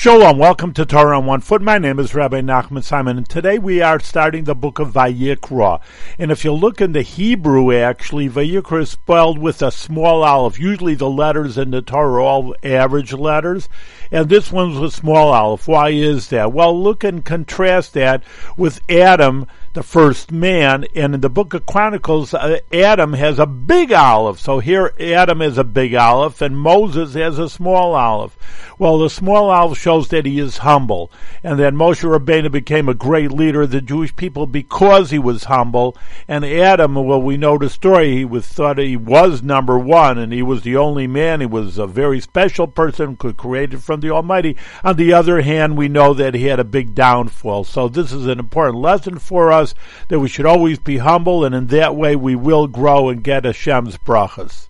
Shalom, welcome to Torah on One Foot. My name is Rabbi Nachman Simon, and today we are starting the book of Vayikra. And if you look in the Hebrew, actually, Vayikra is spelled with a small aleph. Usually the letters in the Torah are all average letters, and this one's with small aleph. Why is that? Well, look and contrast that with Adam, the first man, and in the book of Chronicles, uh, Adam has a big aleph. So here Adam is a big aleph and Moses has a small aleph. Well, the small aleph shows that he is humble, and that Moshe Rabbeinu became a great leader of the Jewish people because he was humble. And Adam, well, we know the story. He was thought he was number one, and he was the only man. He was a very special person, created from the Almighty. On the other hand, we know that he had a big downfall. So this is an important lesson for us that we should always be humble, and in that way we will grow and get Hashem's brachas.